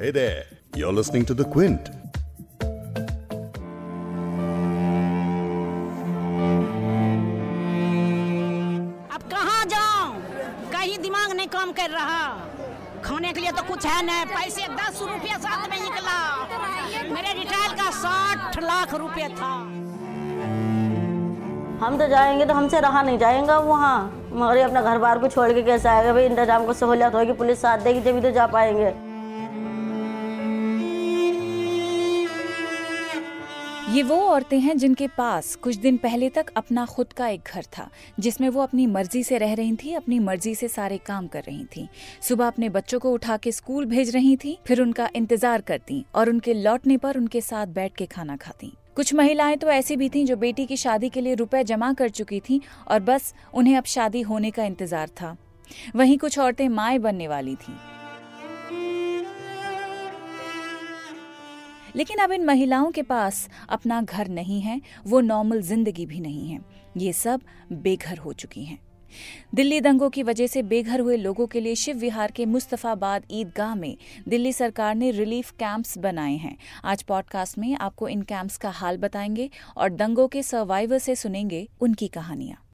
Hey there, you're listening to The Quint. अब कहाँ जाऊँ? कहीं दिमाग नहीं काम कर रहा। खाने के लिए तो कुछ है नहीं। पैसे दस रुपया साथ में निकला। मेरे रिटायर का साठ लाख रुपए था। हम तो जाएँगे तो हमसे रहा नहीं। जाएगा वहाँ। मगर अपना घर बार को छोड़ के कैसे आएगा? भाई इंतज़ाम को सहूलियत होगी। पुलिस साथ देगी तभी तो जा पाएँगे। ये वो औरतें हैं जिनके पास कुछ दिन पहले तक अपना खुद का एक घर था, जिसमें वो अपनी मर्ज़ी से रह रही थी, अपनी मर्ज़ी से सारे काम कर रही थी। सुबह अपने बच्चों को उठा के स्कूल भेज रही थी, फिर उनका इंतज़ार करती और उनके लौटने पर उनके साथ बैठ के खाना खाती। कुछ महिलाएँ तो ऐसी भी थीं जो बेटी की शादी के लिए रुपए जमा कर चुकी थीं और बस उन्हें अब शादी होने का इंतज़ार था। वहीं कुछ औरतें माए बनने वाली थीं। लेकिन अब इन महिलाओं के पास अपना घर नहीं है, वो नॉर्मल ज़िंदगी भी नहीं है। ये सब बेघर हो चुकी हैं। दिल्ली दंगों की वजह से बेघर हुए लोगों के लिए शिव विहार के मुस्तफाबाद ईदगाह में दिल्ली सरकार ने रिलीफ कैंप्स बनाए हैं। आज पॉडकास्ट में आपको इन कैंप्स का हाल बताएँगे और दंगों के सर्वाइवर से सुनेंगे उनकी कहानियाँ।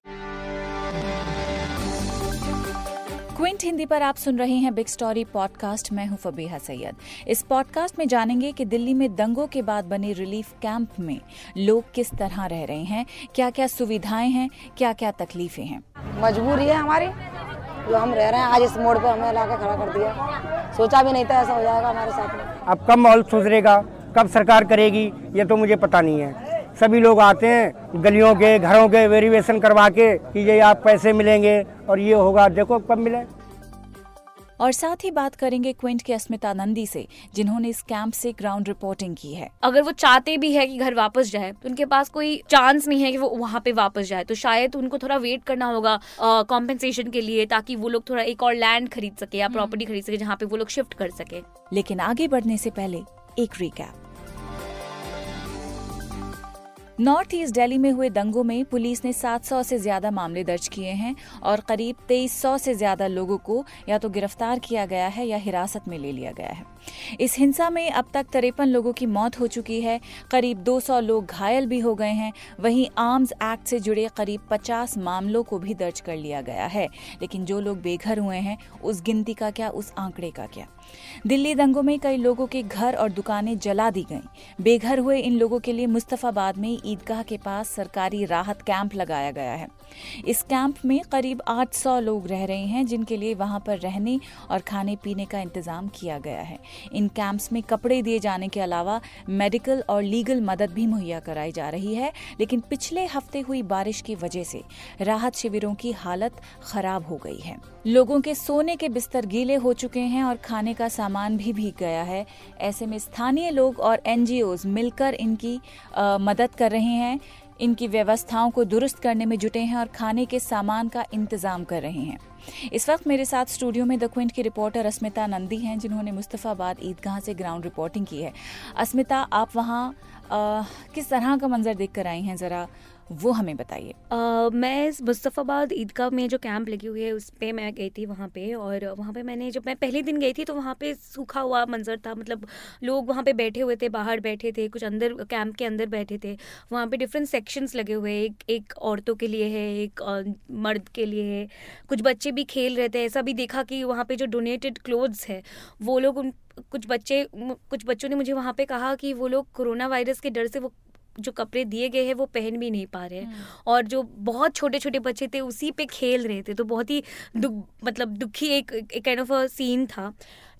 क्विंट हिंदी पर आप सुन रहे हैं बिग स्टोरी पॉडकास्ट। मैं हूँ फबीहा सैयद। इस पॉडकास्ट में जानेंगे कि दिल्ली में दंगों के बाद बने रिलीफ कैंप में लोग किस तरह रह रहे हैं क्या क्या सुविधाएँ हैं क्या क्या तकलीफें हैं। मजबूरी है हमारी। जो हम रह रहे हैं आज इस मोड़ पे हमें ला खड़ा कर दिया। सोचा भी नहीं था ऐसा हो जाएगा हमारे साथ में। अब कब माहौल सुधरेगा कब सरकार करेगी ये तो मुझे पता नहीं है। सभी लोग आते हैं गलियों के घरों के वेरिएशन करवा के कि ये आप पैसे मिलेंगे और ये होगा। देखो कब मिले और साथ ही बात करेंगे क्विंट के अस्मिता नंदी से जिन्होंने इस कैंप से ग्राउंड रिपोर्टिंग की है। अगर वो चाहते भी है कि घर वापस जाए तो उनके पास कोई चांस नहीं है कि वो वहाँ पे वापस जाए। तो शायद उनको थोड़ा वेट करना होगा कॉम्पेंसेशन के लिए ताकि वो लोग थोड़ा एक और लैंड खरीद सके या प्रॉपर्टी खरीद सके जहाँ पे वो लोग शिफ्ट कर सके। लेकिन आगे बढ़ने से पहले एक रिकैप नॉर्थ ईस्ट दिल्ली में हुए दंगों में पुलिस ने 700 से ज़्यादा मामले दर्ज किए हैं और करीब 2300 से ज़्यादा लोगों को या तो गिरफ़्तार किया गया है या हिरासत में ले लिया गया है। इस हिंसा में अब तक तिरपन लोगों की मौत हो चुकी है। करीब 200 लोग घायल भी हो गए हैं। वहीं आर्म्स एक्ट से जुड़े करीब 50 मामलों को भी दर्ज कर लिया गया है। लेकिन जो लोग बेघर हुए हैं, उस गिनती का क्या, उस आंकड़े का क्या? दिल्ली दंगों में कई लोगों के घर और दुकानें जला दी गईं। बेघर हुए इन लोगों के लिए मुस्तफाबाद में ईदगाह के पास सरकारी राहत कैंप लगाया गया है। इस कैंप में करीब 800 लोग रह रहे हैं, जिनके लिए वहाँ पर रहने और खाने पीने का इंतज़ाम किया गया है। इन कैंप्स में कपड़े दिए जाने के अलावा मेडिकल और लीगल मदद भी मुहैया कराई जा रही है, लेकिन पिछले हफ़्ते हुई बारिश की वजह से राहत शिविरों की हालत खराब हो गई है। लोगों के सोने के बिस्तर गीले हो चुके हैं और खाने का सामान भी भीग गया है। ऐसे में स्थानीय लोग और एनजीओ मिलकर इनकी आ, मदद कर रहे हैं। इनकी व्यवस्थाओं को दुरुस्त करने में जुटे हैं और खाने के सामान का इंतज़ाम कर रहे हैं। इस वक्त मेरे साथ स्टूडियो में द क्विंट की रिपोर्टर अस्मिता नंदी हैं जिन्होंने मुस्तफाबाद ईदगाह से ग्राउंड रिपोर्टिंग की है। अस्मिता आप वहाँ किस तरह का मंजर देख कर आई हैं? ज़रा वो हमें बताइए। मैं इस मुस्तफ़ाबाद ईदगाह में जो कैंप लगी हुई है, उस पर मैं गई थी वहाँ पे और वहाँ पे मैंने जब मैं पहले दिन गई थी तो वहाँ पे सूखा हुआ मंजर था मतलब लोग वहाँ पे बैठे हुए थे, बाहर बैठे थे, कुछ अंदर कैंप के अंदर बैठे थे। वहाँ पे डिफरेंट सेक्शंस लगे हुए एक एक औरतों के लिए है, एक मर्द के लिए है। कुछ बच्चे भी खेल रहे थे, ऐसा भी देखा कि वहाँ पे जो डोनेटेड क्लोथ्स है, वो लोग उन, कुछ बच्चे, कुछ बच्चों ने मुझे वहाँ पे कहा कि वो लोग कोरोना वायरस के डर से वो जो कपड़े दिए गए हैं वो पहन भी नहीं पा रहे हैं। हम्म। और जो बहुत छोटे छोटे बच्चे थे उसी पे खेल रहे थे। तो बहुत ही दुख मतलब दुखी एक काइंड ऑफ़ अ सीन था।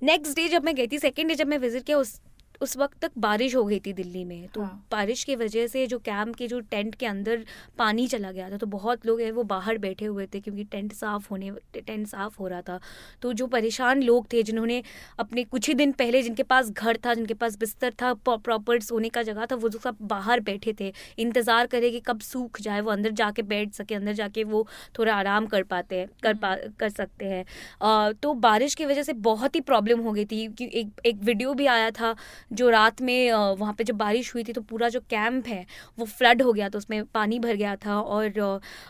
नेक्स्ट डे जब मैं गई थी सेकेंड डे जब मैं विज़िट किया उस उस वक्त तक बारिश हो गई थी दिल्ली में तो हाँ. बारिश की वजह से जो कैंप के जो टेंट के अंदर पानी चला गया था तो बहुत लोग हैं वो बाहर बैठे हुए थे क्योंकि टेंट साफ़ होने टेंट साफ़ हो रहा था तो जो परेशान लोग थे जिन्होंने अपने कुछ ही दिन पहले जिनके पास घर था जिनके पास बिस्तर था प्रॉपर सोने का जगह था वो जो सब बाहर बैठे थे इंतज़ार करे कि कब सूख जाए वो अंदर जाके बैठ सके अंदर जाके वो थोड़ा आराम कर पाते हैं कर पा हम्म। कर सकते हैं तो बारिश की वजह से बहुत ही प्रॉब्लम हो गई थी कि एक एक वीडियो भी आया था जो रात में वहाँ पे जब बारिश हुई थी तो पूरा जो कैंप है वो फ्लड हो गया था उसमें पानी भर गया था और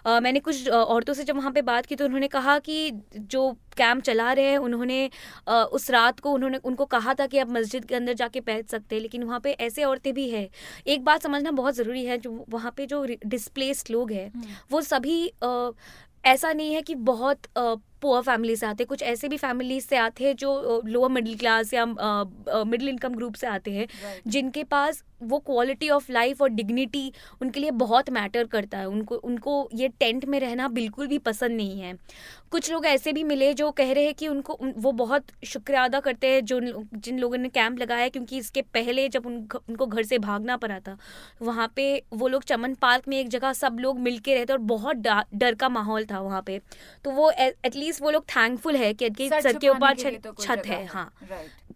अ, मैंने कुछ औरतों से जब वहाँ पे बात की तो उन्होंने कहा कि जो कैंप चला रहे हैं उन्होंने अ, उस रात को उन्होंने उनको कहा था कि आप मस्जिद के अंदर जाके बैठ सकते हैं लेकिन वहाँ पे ऐसे औरतें भी है। एक बात समझना बहुत ज़रूरी है जो वहाँ पे जो डिस्प्लेस्ड लोग हैं वो सभी अ, ऐसा नहीं है कि बहुत पुअर फैमिली से आते हैं कुछ ऐसे भी फैमिली से आते हैं जो लोअर मिडिल क्लास या मिडिल इनकम ग्रुप से आते हैं right. जिनके पास वो क्वालिटी ऑफ़ लाइफ और डिग्निटी उनके लिए बहुत मैटर करता है उनको उनको ये टेंट में रहना बिल्कुल भी पसंद नहीं है कुछ लोग ऐसे भी मिले जो कह रहे हैं कि उनको उन, वो बहुत शुक्रिया अदा करते हैं जो जिन लोगों ने कैंप लगाया है क्योंकि इसके पहले जब उन उनको घर से भागना पड़ा था वहाँ पे वो लोग चमन पार्क में एक जगह सब लोग मिल के रहते और बहुत डर का माहौल था वहाँ पे। तो वो एटलीस्ट वो लोग थैंकफुल है कि सर के ऊपर छत तो है हाँ।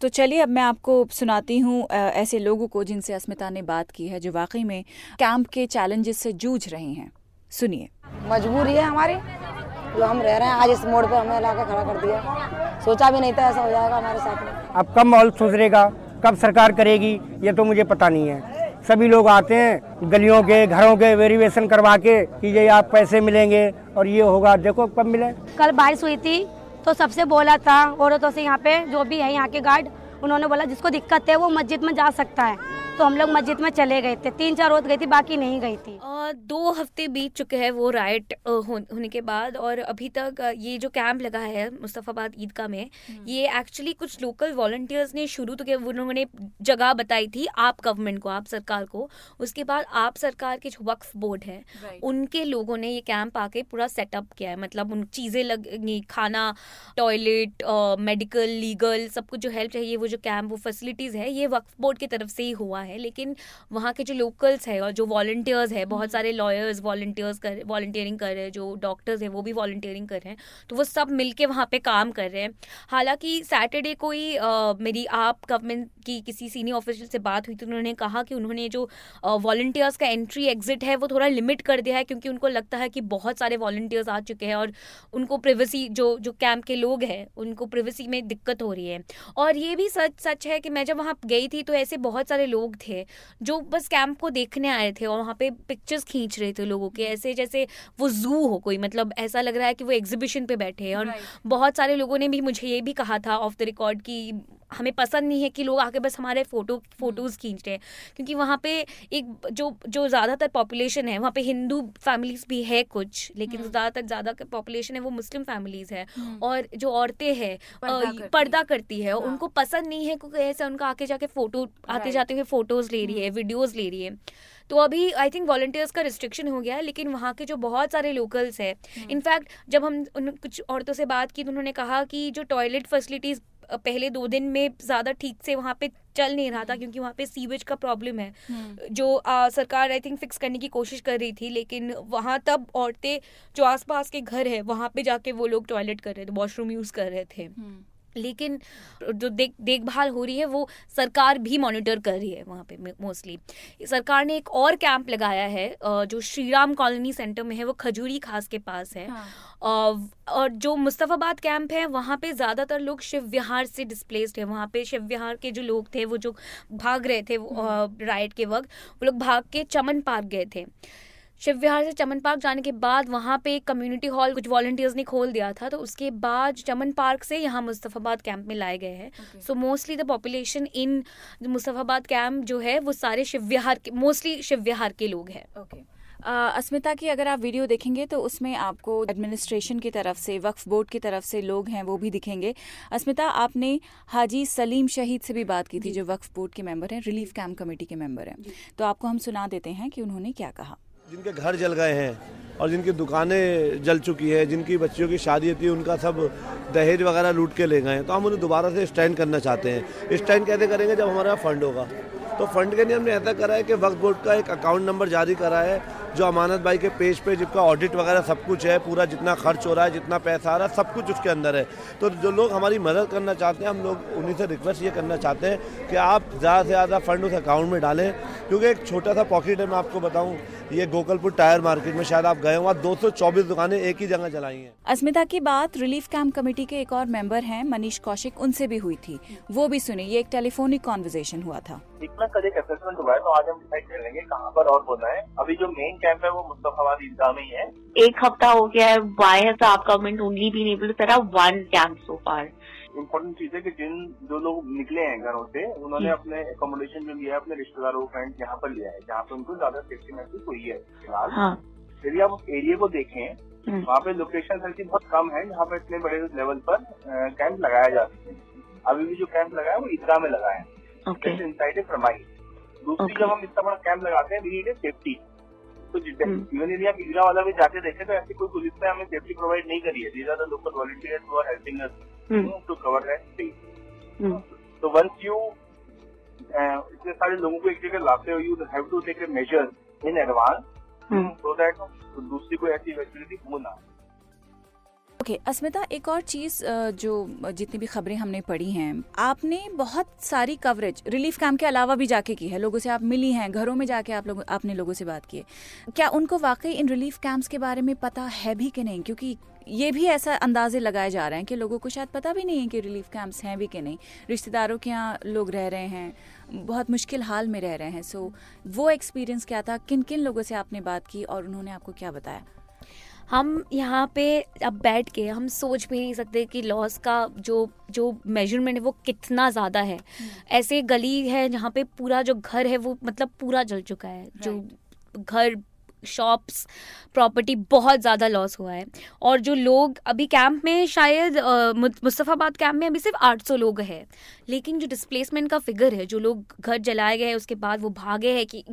तो चलिए अब मैं आपको सुनाती हूँ ऐसे लोगों को जिनसे अस्मिता ने बात की है जो वाकई में कैंप के चैलेंजेस से जूझ रहे हैं। सुनिए। मजबूरी है हमारी? जो हम रह रहे हैं आज इस मोड़ पे हमें ला खड़ा कर दिया। सोचा भी नहीं था ऐसा हो जाएगा हमारे साथ में। अब कब माहौल सुधरेगा? कब सरकार करेगी? ये तो मुझे पता नहीं है। सभी लोग आते हैं गलियों के घरों के वेरिएशन करवा के कि ये आप पैसे मिलेंगे और ये होगा। देखो कब मिले। कल बारिश हुई थी तो सबसे बोला था औरतों से यहाँ पे जो भी है यहाँ के गार्ड उन्होंने बोला जिसको दिक्कत है वो मस्जिद में जा सकता है। तो हम लोग मस्जिद में चले गए थे। तीन चार रोज गई थी बाकी नहीं गई थी। अ, दो हफ़्ते बीत चुके हैं वो राइट होने के बाद और अभी तक ये जो कैंप लगा है मुस्तफ़ाबाद ईदगाह में ये एक्चुअली कुछ लोकल वॉल्टियर्स ने शुरू तो किया उन्होंने जगह बताई थी आप गवर्नमेंट को आप सरकार को। उसके बाद आप सरकार के जो वक्फ बोर्ड है उनके लोगों ने ये कैंप आके पूरा सेटअप किया है। मतलब उन चीज़ें लगी खाना टॉयलेट मेडिकल लीगल सब कुछ जो हेल्प चाहिए वो जो कैंप वो फैसिलिटीज़ है ये वक्फ बोर्ड की तरफ़ से ही हुआ है। लेकिन वहाँ के जो लोकल्स है और जो वॉल्टियर्स है, बहुत सारे लॉयर्स वॉल्टियर्स कर वॉल्टियरिंग कर रहे हैं, जो डॉक्टर्स है, वो भी वॉल्टियरिंग कर रहे हैं तो वो सब मिलके वहाँ पर काम कर रहे हैं। हालाँकि सैटरडे को ही मेरी आप गवर्नमेंट की किसी सीनियर ऑफिशियल से बात हुई तो उन्होंने कहा कि उन्होंने जो वॉल्टियर्स का एंट्री एग्जिट है, वो थोड़ा लिमिट कर दिया है, क्योंकि उनको लगता है कि बहुत सारे वॉल्टियर्स आ चुके हैं और उनको प्रिवेसी जो जो कैंप के लोग हैं, उनको प्रिवेसी में दिक्कत हो रही है। और ये भी सच सच है कि मैं जब वहाँ गई थी तो ऐसे बहुत सारे लोग थे जो बस कैंप को देखने आए थे और वहाँ पे पिक्चर्स खींच रहे थे लोगों के ऐसे जैसे वो जू हो कोई मतलब ऐसा लग रहा है कि वो एग्जीबिशन पे बैठे हैं और बहुत सारे लोगों ने भी मुझे ये भी कहा था ऑफ़ द रिकॉर्ड कि हमें पसंद नहीं है कि लोग आके बस हमारे फ़ोटो फ़ोटोज़ खींच रहे हैं। क्योंकि वहाँ पे एक जो जो ज़्यादातर पॉपुलेशन है वहाँ पे हिंदू फैमिलीज़ भी है कुछ लेकिन ज़्यादातर ज़्यादा पॉपुलेशन है वो मुस्लिम फैमिलीज़ है। और जो औरतें हैं पर्दा करती है। उनको पसंद नहीं है क्योंकि ऐसा उनका आके जाके फ़ोटो आते जाते हुए फ़ोटोज़ ले रही है वीडियोज़ ले रही है। तो अभी आई थिंक वॉल्टियर्स का रिस्ट्रिक्शन हो गया है लेकिन वहाँ के जो बहुत सारे लोकल्स हैं इनफैक्ट जब हम उन कुछ औरतों से बात की तो उन्होंने कहा कि जो टॉयलेट फैसिलिटीज़ पहले दो दिन में ज़्यादा ठीक से वहाँ पे चल नहीं रहा था क्योंकि वहाँ पे सीवेज का प्रॉब्लम है। जो आ, सरकार आई थिंक फिक्स करने की कोशिश कर रही थी लेकिन वहाँ तब औरतें जो आसपास के घर है वहाँ पे जाके वो लोग टॉयलेट कर रहे थे वॉशरूम यूज़ कर रहे थे। लेकिन जो देख देखभाल हो रही है वो सरकार भी मॉनिटर कर रही है वहाँ पे मोस्टली सरकार ने एक और कैंप लगाया है जो श्री राम कॉलोनी सेंटर में है वो खजूरी खास के पास है. अ, और जो मुस्तफ़ाबाद कैंप है वहाँ पे ज़्यादातर लोग शिव विहार से डिस्प्लेस्ड है. वहाँ पे शिव विहार के जो लोग थे वो जो भाग रहे थे राइट के वक्त वो लोग भाग के चमन पार्क गए थे. शिव विहार से चमन पार्क जाने के बाद वहाँ पे एक कम्युनिटी हॉल कुछ वॉल्टियर्स ने खोल दिया था तो उसके बाद चमन पार्क से यहाँ मुस्तफ़ाबाद कैंप में लाए गए हैं। So mostly the population in Mustafabad camp जो है वो सारे शिव विहार के मोस्टली शिव विहार के लोग हैं। ओके अ, अस्मिता की अगर आप वीडियो देखेंगे तो उसमें आपको एडमिनिस्ट्रेशन की तरफ़ से वक्फ बोर्ड की तरफ़ से लोग हैं वो भी दिखेंगे। अस्मिता आपने हाजी सलीम शहीद से भी बात की थी जो। वक्फ बोर्ड के मेंबर हैं रिलीफ कैंप कमेटी के मेंबर हैं। तो आपको हम सुना देते हैं कि उन्होंने क्या कहा। जिनके घर जल गए हैं और जिनकी दुकानें जल चुकी है, जिनकी बच्चियों की शादी थी उनका सब दहेज वगैरह लूट के ले गए हैं। तो हम उन्हें दोबारा से स्टैंड करना चाहते हैं। स्टैंड कैसे करेंगे? जब हमारा फंड होगा। तो फंड के लिए हमने ऐसा करा है कि वक्त बोर्ड का एक अकाउंट नंबर जारी करा है। जो अमानत भाई के पेज पे जिसका ऑडिट वगैरह सब कुछ है, पूरा जितना खर्च हो रहा है, जितना पैसा आ रहा है, सब कुछ उसके अंदर है। तो जो लोग हमारी मदद करना चाहते हैं, हम लोग उन्हीं से रिक्वेस्ट ये करना चाहते हैं कि आप ज़्यादा से ज़्यादा फंड उस अकाउंट में डालें। क्योंकि एक छोटा सा पॉकेट है, मैं आपको बताऊँ, ये गोकलपुर टायर मार्केट में शायद आप गए हो, वहाँ 224 दुकानें एक ही जगह चलाई हैं। अस्मिता की बात रिलीफ कैंप कमेटी के एक और मेंबर हैं, मनीष कौशिक, उनसे भी हुई थी। वो भी सुनी ये एक टेलीफोनिक कॉन्वर्जेशन हुआ था। इतना कल एक असेसमेंट हुआ है तो आज हम डिसाइड कर लेंगे कहाँ पर और होना है। अभी जो मेन कैंप है वो मुस्तफाबाद ईदगाह में ही है। एक हफ़्ता हो गया है वाई हैज़ आप government only been able to one camp so far important चीज़ है कि जिन जो लोग निकले हैं घरों से उन्होंने। अपने अकोमोडेशन जो लिया है अपने रिश्तेदारों फ्रेंड यहाँ पर लिया है जहाँ पे उनको ज़्यादा सेफ्टी महसूस हुई है फ़िलहाल। हाँ। यदि आप उस एरिया को देखें हम्म। वहाँ पे लोकेशन ऐसी बहुत कम है जहाँ पे इतने बड़े लेवल पर कैंप लगाया जा सके। अभी भी जो कैंप लगा है वो ईदगाह में लगा है। इनसाइड है प्रमाई दूसरी Okay. जब हम इतना बड़ा कैंप लगाते हैं वी नीड सेफ्टी तो। इवन यदि आप वाला भी जाके देखें तो ऐसी कोई पुलिस ने हमें सेफ्टी प्रोवाइड नहीं करी है। These are the local volunteers who are helping us to cover that तो वंस यू इतने सारे लोगों को एक जगह लाते हो you have to take a major in advance. So that दूसरी कोई ऐसी फैसिलिटी हो ना। ओके okay, अस्मिता एक और चीज़ जो जितनी भी खबरें हमने पढ़ी हैं आपने बहुत सारी कवरेज रिलीफ कैंप के अलावा भी जाके की है लोगों से आप मिली हैं घरों में जाके आप लोग आपने लोगों से बात की है। क्या उनको वाकई इन रिलीफ कैंप्स के बारे में पता है भी कि नहीं? क्योंकि ये भी ऐसा अंदाजे लगाए जा रहे हैं कि लोगों को शायद पता भी नहीं है कि रिलीफ कैंप्स हैं भी कि नहीं। रिश्तेदारों के यहाँ लोग रह रहे हैं बहुत मुश्किल हाल में रह रहे हैं। सो so, वो एक्सपीरियंस क्या था? किन किन लोगों से आपने बात की और उन्होंने आपको क्या बताया? हम यहाँ पे अब बैठ के हम सोच भी नहीं सकते कि लॉस का जो जो मेज़रमेंट है वो कितना ज़्यादा है। ऐसे गली है जहाँ पे पूरा जो घर है वो मतलब पूरा जल चुका है। जो घर शॉप्स प्रॉपर्टी बहुत ज़्यादा लॉस हुआ है। और जो लोग अभी कैंप में शायद मुस्तफ़ाबाद कैंप में अभी सिर्फ़ 800 लोग हैं। लेकिन जो डिस्प्लेसमेंट का फिगर है जो लोग घर जलाए गए हैं उसके बाद वो भागे हैं कि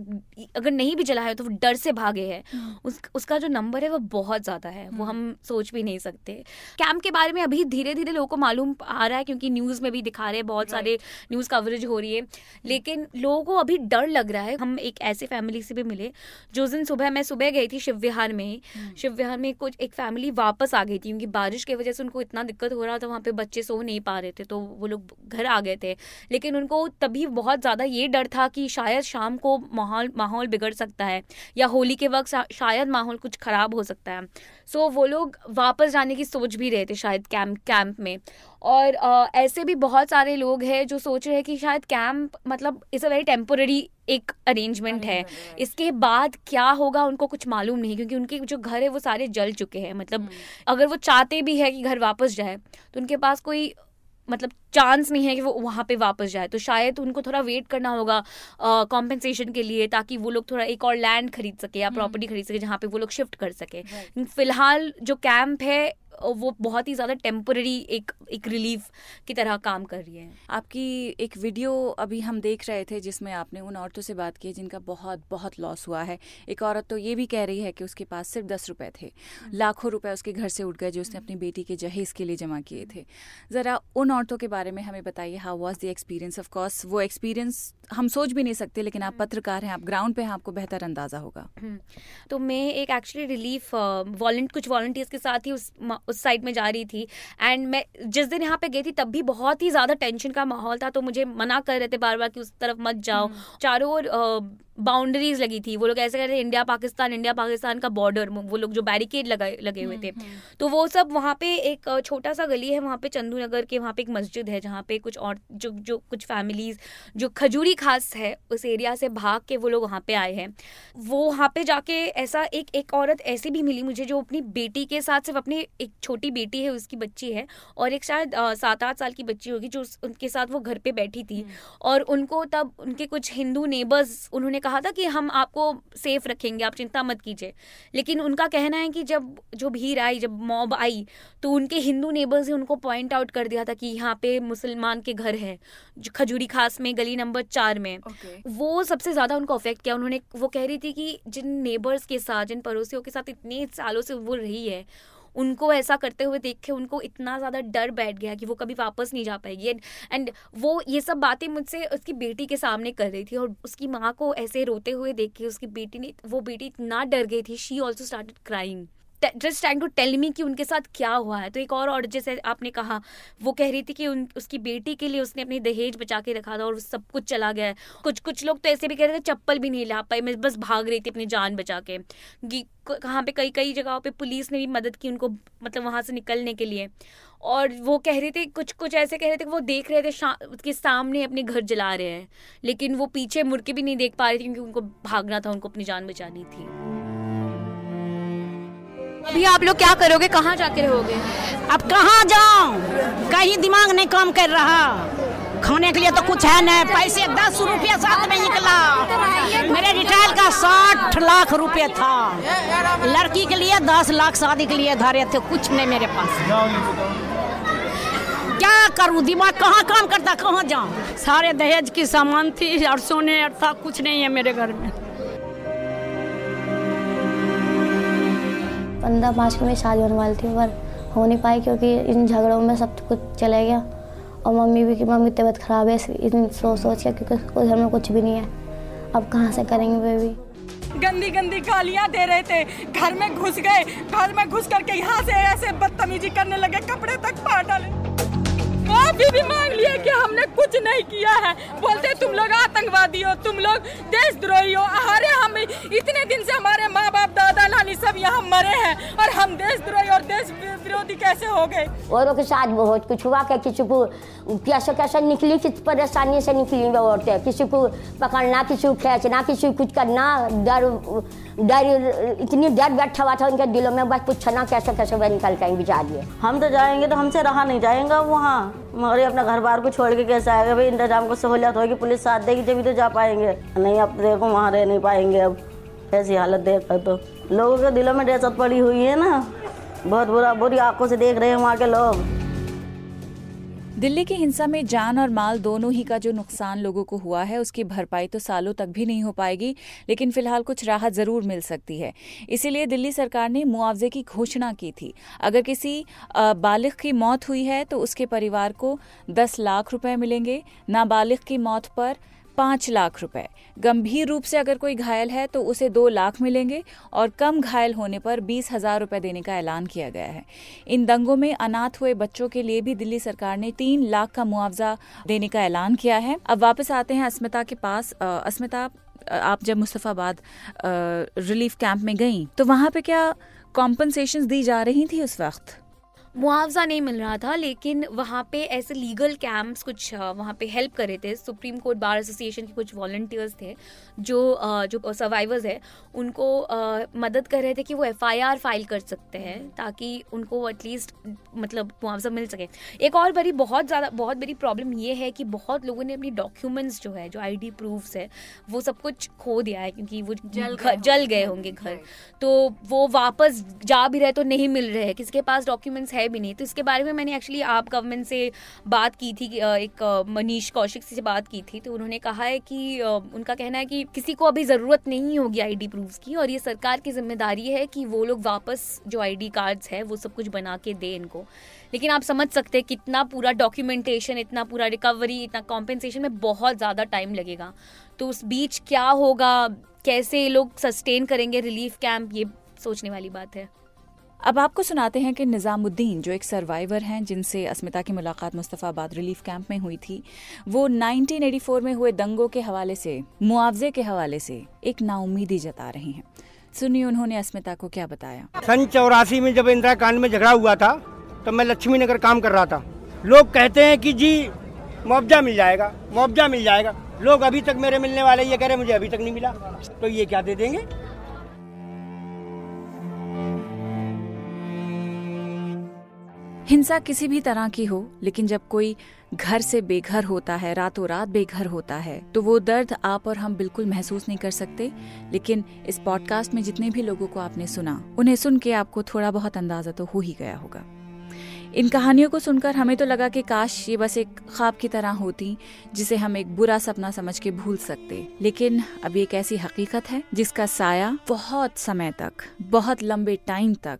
अगर नहीं भी जलाए तो वो डर से भागे हैं। उस, उसका जो नंबर है वो बहुत ज़्यादा है वो हम सोच भी नहीं सकते। कैंप के बारे में अभी धीरे धीरे लोगों को मालूम आ रहा है क्योंकि न्यूज़ में भी दिखा रहे हैं बहुत सारे न्यूज़ कवरेज हो रही है। लेकिन लोगों को अभी डर लग रहा है। हम एक ऐसे फैमिली से भी मिले जो दिन सुबह मैं सुबह गई थी शिव विहार में शिव विहार में कुछ एक फैमिली वापस आ गई थी क्योंकि बारिश की वजह से उनको इतना दिक्कत हो रहा था वहाँ पे बच्चे सो नहीं पा रहे थे तो वो लोग घर आ गए थे। लेकिन उनको तभी बहुत ज़्यादा ये डर था कि शायद शाम को माहौल माहौल बिगड़ सकता है या होली के वक्त शायद माहौल कुछ ख़राब हो सकता है। सो वो लोग वापस जाने की सोच भी रहे थे शायद कैंप कैंप में। और अ, ऐसे भी बहुत सारे लोग हैं जो सोच रहे हैं कि शायद कैंप मतलब इज़ अ वेरी टेम्पोररी एक अरेंजमेंट है। इसके बाद क्या होगा उनको कुछ मालूम नहीं क्योंकि उनके जो घर है वो सारे जल चुके हैं। मतलब अगर वो चाहते भी है कि घर वापस जाए तो उनके पास कोई मतलब चांस नहीं है कि वो वहाँ पे वापस जाए। तो शायद उनको थोड़ा वेट करना होगा कॉम्पेंसेशन के लिए ताकि वो लोग थोड़ा एक और लैंड खरीद सके या प्रॉपर्टी खरीद सके जहाँ पे वो लोग शिफ्ट कर सके। फ़िलहाल जो कैंप है वो बहुत ही ज़्यादा टेम्पररी एक एक रिलीफ की तरह काम कर रही है। आपकी एक वीडियो अभी हम देख रहे थे जिसमें आपने उन औरतों से बात की जिनका बहुत बहुत लॉस हुआ है। एक औरत तो ये भी कह रही है कि उसके पास सिर्फ़ दस रुपए थे। लाखों रुपए उसके घर से उठ गए जो उसने अपनी बेटी के जहेज के लिए जमा किए थे। ज़रा उन औरतों के बारे में हमें बताइए how was the experience of course वो एक्सपीरियंस हम सोच भी नहीं सकते लेकिन आप पत्रकार हैं आप ग्राउंड पे हैं आपको बेहतर अंदाज़ा होगा। हम्म। तो मैं एक एक्चुअली रिलीफ वॉलंट कुछ वॉल्टियर्स के साथ ही उस उस साइड में जा रही थी। एंड मैं जिस दिन यहाँ पे गई थी तब भी बहुत ही ज़्यादा टेंशन का माहौल था तो मुझे मना कर रहे थे बार बार कि उस तरफ़ मत जाओ। चारों ओर बाउंड्रीज लगी थी। वो लोग ऐसे कह रहे थे इंडिया पाकिस्तान इंडिया पाकिस्तान का बॉर्डर वो लोग जो बैरिकेड लगाए लगे हुए थे। तो वो सब वहाँ पे एक छोटा सा गली है वहाँ पे चंदू नगर के वहाँ पे एक मस्जिद है जहाँ पे कुछ और जो जो कुछ फैमिलीज़ जो खजूरी खास है उस एरिया से भाग के वो लोग वहाँ पे आए हैं। वो वहाँ पे जाके ऐसा एक एक औरत ऐसी भी मिली मुझे जो अपनी बेटी के साथ सिर्फ़ अपनी एक छोटी बेटी है उसकी बच्ची है और एक शायद सात आठ साल की बच्ची होगी जो उनके साथ वो घर पे बैठी थी। और उनको तब उनके कुछ हिंदू नेबर्स उन्होंने कहा था कि हम आपको सेफ़ रखेंगे आप चिंता मत कीजिए। लेकिन उनका कहना है कि जब जो भीड़ आई जब मॉब आई तो उनके हिंदू नेबर्स ने उनको पॉइंट आउट कर दिया था कि यहाँ पे मुसलमान के घर है खजूरी खास में गली नंबर चार में। Okay. वो सबसे ज़्यादा उनको अफेक्ट किया। उन्होंने वो कह रही थी कि जिन नेबर्स के साथ जिन पड़ोसियों के साथ इतने सालों से वो रही है उनको ऐसा करते हुए देख के उनको इतना ज़्यादा डर बैठ गया कि वो कभी वापस नहीं जा पाएगी। एंड वो ये सब बातें मुझसे उसकी बेटी के सामने कर रही थी और उसकी माँ को ऐसे रोते हुए देख के उसकी बेटी ने, वो बेटी इतना डर गई थी she also started crying just trying to tell me कि उनके साथ क्या हुआ है। तो एक और और जैसे आपने कहा, वो कह रही थी कि उन, उसकी बेटी के लिए उसने अपनी दहेज बचा के रखा था और सब कुछ चला गया है। कुछ कुछ लोग तो ऐसे भी कह रहे थे, चप्पल भी नहीं ला पाई, मैं बस भाग रही थी अपनी जान बचा के। कहाँ पे कई कई जगहों पे पुलिस ने भी मदद की उनको मतलब वहाँ से निकलने के लिए। और वो कह रहे थे, कुछ कुछ ऐसे कह रहे थे कि वो देख रहे थे उसके सामने अपने घर जला रहे हैं। लेकिन वो पीछे मुड़ के भी नहीं देख पा रहे थे क्योंकि उनको भागना था, उनको अपनी जान बचानी थी। अभी आप लोग क्या करोगे? कहाँ जाके रहोगे? अब कहाँ जाऊँ? कहीं दिमाग नहीं काम कर रहा। खाने के लिए तो कुछ है नहीं। पैसे दस रुपये साथ में निकला। मेरे रिटायर का साठ लाख रुपए था। लड़की के लिए दस लाख शादी के लिए धरे थे। कुछ नहीं मेरे पास। क्या करूँ? दिमाग कहाँ काम करता? कहाँ जाऊँ? सारे दहेज की सामान थी, और सोने और था। कुछ नहीं है मेरे घर में। पंद्रह मार्च को मेरी शादी होने वाली थी, पर हो नहीं पाई क्योंकि इन झगड़ों में सब कुछ चला गया। और मम्मी भी की, मम्मी, तबीयत ख़राब है इन सोच सोच के, क्योंकि घर में कुछ भी नहीं है। अब कहाँ से करेंगे बेबी गंदी गंदी गालियाँ दे रहे थे। घर में घुस गए। घर में घुस करके यहाँ से ऐसे बदतमीजी करने लगे, कपड़े तक फाड़ डाले भी मांग लिया कि हमने कुछ नहीं किया है। बोलते, तुम लोग आतंकवादी हो, तुम लोग देशद्रोही हो। अरे हम इतने दिन से हमारे मरे हैं और हम देशद्रोही और देश विरोधी कैसे हो गए? औरों के साथ बहुत कुछ हुआ क्या? किसी को कैसे कैसे निकली? किस परेशानी से निकली वो औरतें? किसी को पकड़ना किसी को खींचना किसी को कुछ करना? डर डर इतनी डर बैठा हुआ था उनके दिलों में बस पूछना कैसे कैसे वह निकल के बेचारिए हम तो जाएँगे तो हमसे रहा नहीं जाएगा वहाँ? मगर अपना घर बार को छोड़ के कैसे आएगा? भाई इंतज़ाम को सहूलियत होगी पुलिस साथ देगी जब भी तो जा पाएँगे। नहीं अब देखो वहाँ रह नहीं पाएँगे अब। ऐसी हालत देख तो। लोगों के दिलों में दहशत पड़ी हुई है ना? बहुत बुरा बुरी आँखों से देख रहे हैं वहाँ के लोग। दिल्ली की हिंसा में जान और माल दोनों ही का जो नुकसान लोगों को हुआ है, उसकी भरपाई तो सालों तक भी नहीं हो पाएगी, लेकिन फ़िलहाल कुछ राहत ज़रूर मिल सकती है। इसीलिए दिल्ली सरकार ने मुआवजे की घोषणा की थी। अगर किसी बालिग की मौत हुई है तो उसके परिवार को दस लाख रुपए मिलेंगे। नाबालिग की मौत पर पाँच लाख रुपए। गंभीर रूप से अगर कोई घायल है तो उसे दो लाख मिलेंगे और कम घायल होने पर बीस हज़ार रुपए देने का ऐलान किया गया है। इन दंगों में अनाथ हुए बच्चों के लिए भी दिल्ली सरकार ने तीन लाख का मुआवजा देने का ऐलान किया है। अब वापस आते हैं अस्मिता के पास। अस्मिता आप जब मुस्तफ़ाबाद रिलीफ कैंप में गई तो वहाँ पे क्या कॉम्पनसेशन दी जा रही थी उस वक्त? मुआवजा नहीं मिल रहा था लेकिन वहाँ पे ऐसे लीगल कैंप्स कुछ वहाँ पे हेल्प कर रहे थे। सुप्रीम कोर्ट बार एसोसिएशन के कुछ वॉल्टियर्स थे जो जो सर्वाइवर्स है उनको मदद कर रहे थे कि वो एफआईआर फ़ाइल कर सकते हैं ताकि उनको एटलीस्ट मतलब मुआवजा मिल सके। एक और बड़ी बहुत ज़्यादा बहुत बड़ी प्रॉब्लम ये है कि बहुत लोगों ने अपनी डॉक्यूमेंट्स जो है जो आई प्रूफ्स है वो सब कुछ खो दिया है क्योंकि वो जल जल गए होंगे। घर। तो वो वापस जा भी रहे तो नहीं मिल रहे किसके पास डॉक्यूमेंट्स है भी नहीं। तो इसके बारे में मैंने एक्चुअली आप गवर्नमेंट से बात की थी एक मनीष कौशिक से बात की थी तो उन्होंने कहा है कि उनका कहना है कि किसी को अभी ज़रूरत नहीं होगी आईडी प्रूफ की, और ये सरकार की ज़िम्मेदारी है कि वो लोग वापस जो आईडी कार्ड्स है, वो सब कुछ बना के दे इनको। लेकिन आप समझ सकते हैं कितना पूरा डॉक्यूमेंटेशन इतना पूरा रिकवरी इतना कॉम्पेंसेशन में बहुत ज़्यादा टाइम लगेगा। तो उस बीच क्या होगा, कैसे लोग सस्टेन करेंगे रिलीफ कैंप ये सोचने वाली बात है। अब आपको सुनाते हैं कि निज़ामुद्दीन, जो एक सर्वाइवर हैं, जिनसे अस्मिता की मुलाकात मुस्तफ़ाबाद रिलीफ कैंप में हुई थी, वो 1984 में हुए दंगों के हवाले से, मुआवजे के हवाले से एक नाउमीदी जता रहे हैं। सुनिए उन्होंने अस्मिता को क्या बताया। सन चौरासी में जब इंदिरा कांड में झगड़ा हुआ था, तब मैं लक्ष्मी नगर काम कर रहा था। लोग कहते हैं कि जी, मुआवजा मिल जाएगा, मुआवजा मिल जाएगा। लोग अभी तक मेरे मिलने वाले, ये कह रहे मुझे अभी तक नहीं मिला। तो ये क्या दे देंगे? हिंसा किसी भी तरह की हो, लेकिन जब कोई घर से बेघर होता है रातों रात बेघर होता है तो वो दर्द आप और हम बिल्कुल महसूस नहीं कर सकते। लेकिन इस पॉडकास्ट में जितने भी लोगों को आपने सुना, उन्हें सुन के आपको थोड़ा बहुत अंदाज़ा तो हो ही गया होगा। इन कहानियों को सुनकर हमें तो लगा कि काश ये बस एक ख्वाब की तरह होती, जिसे हम एक बुरा सपना समझ के भूल सकते। लेकिन अब एक ऐसी हकीकत है, जिसका साया बहुत समय तक, बहुत लंबे टाइम तक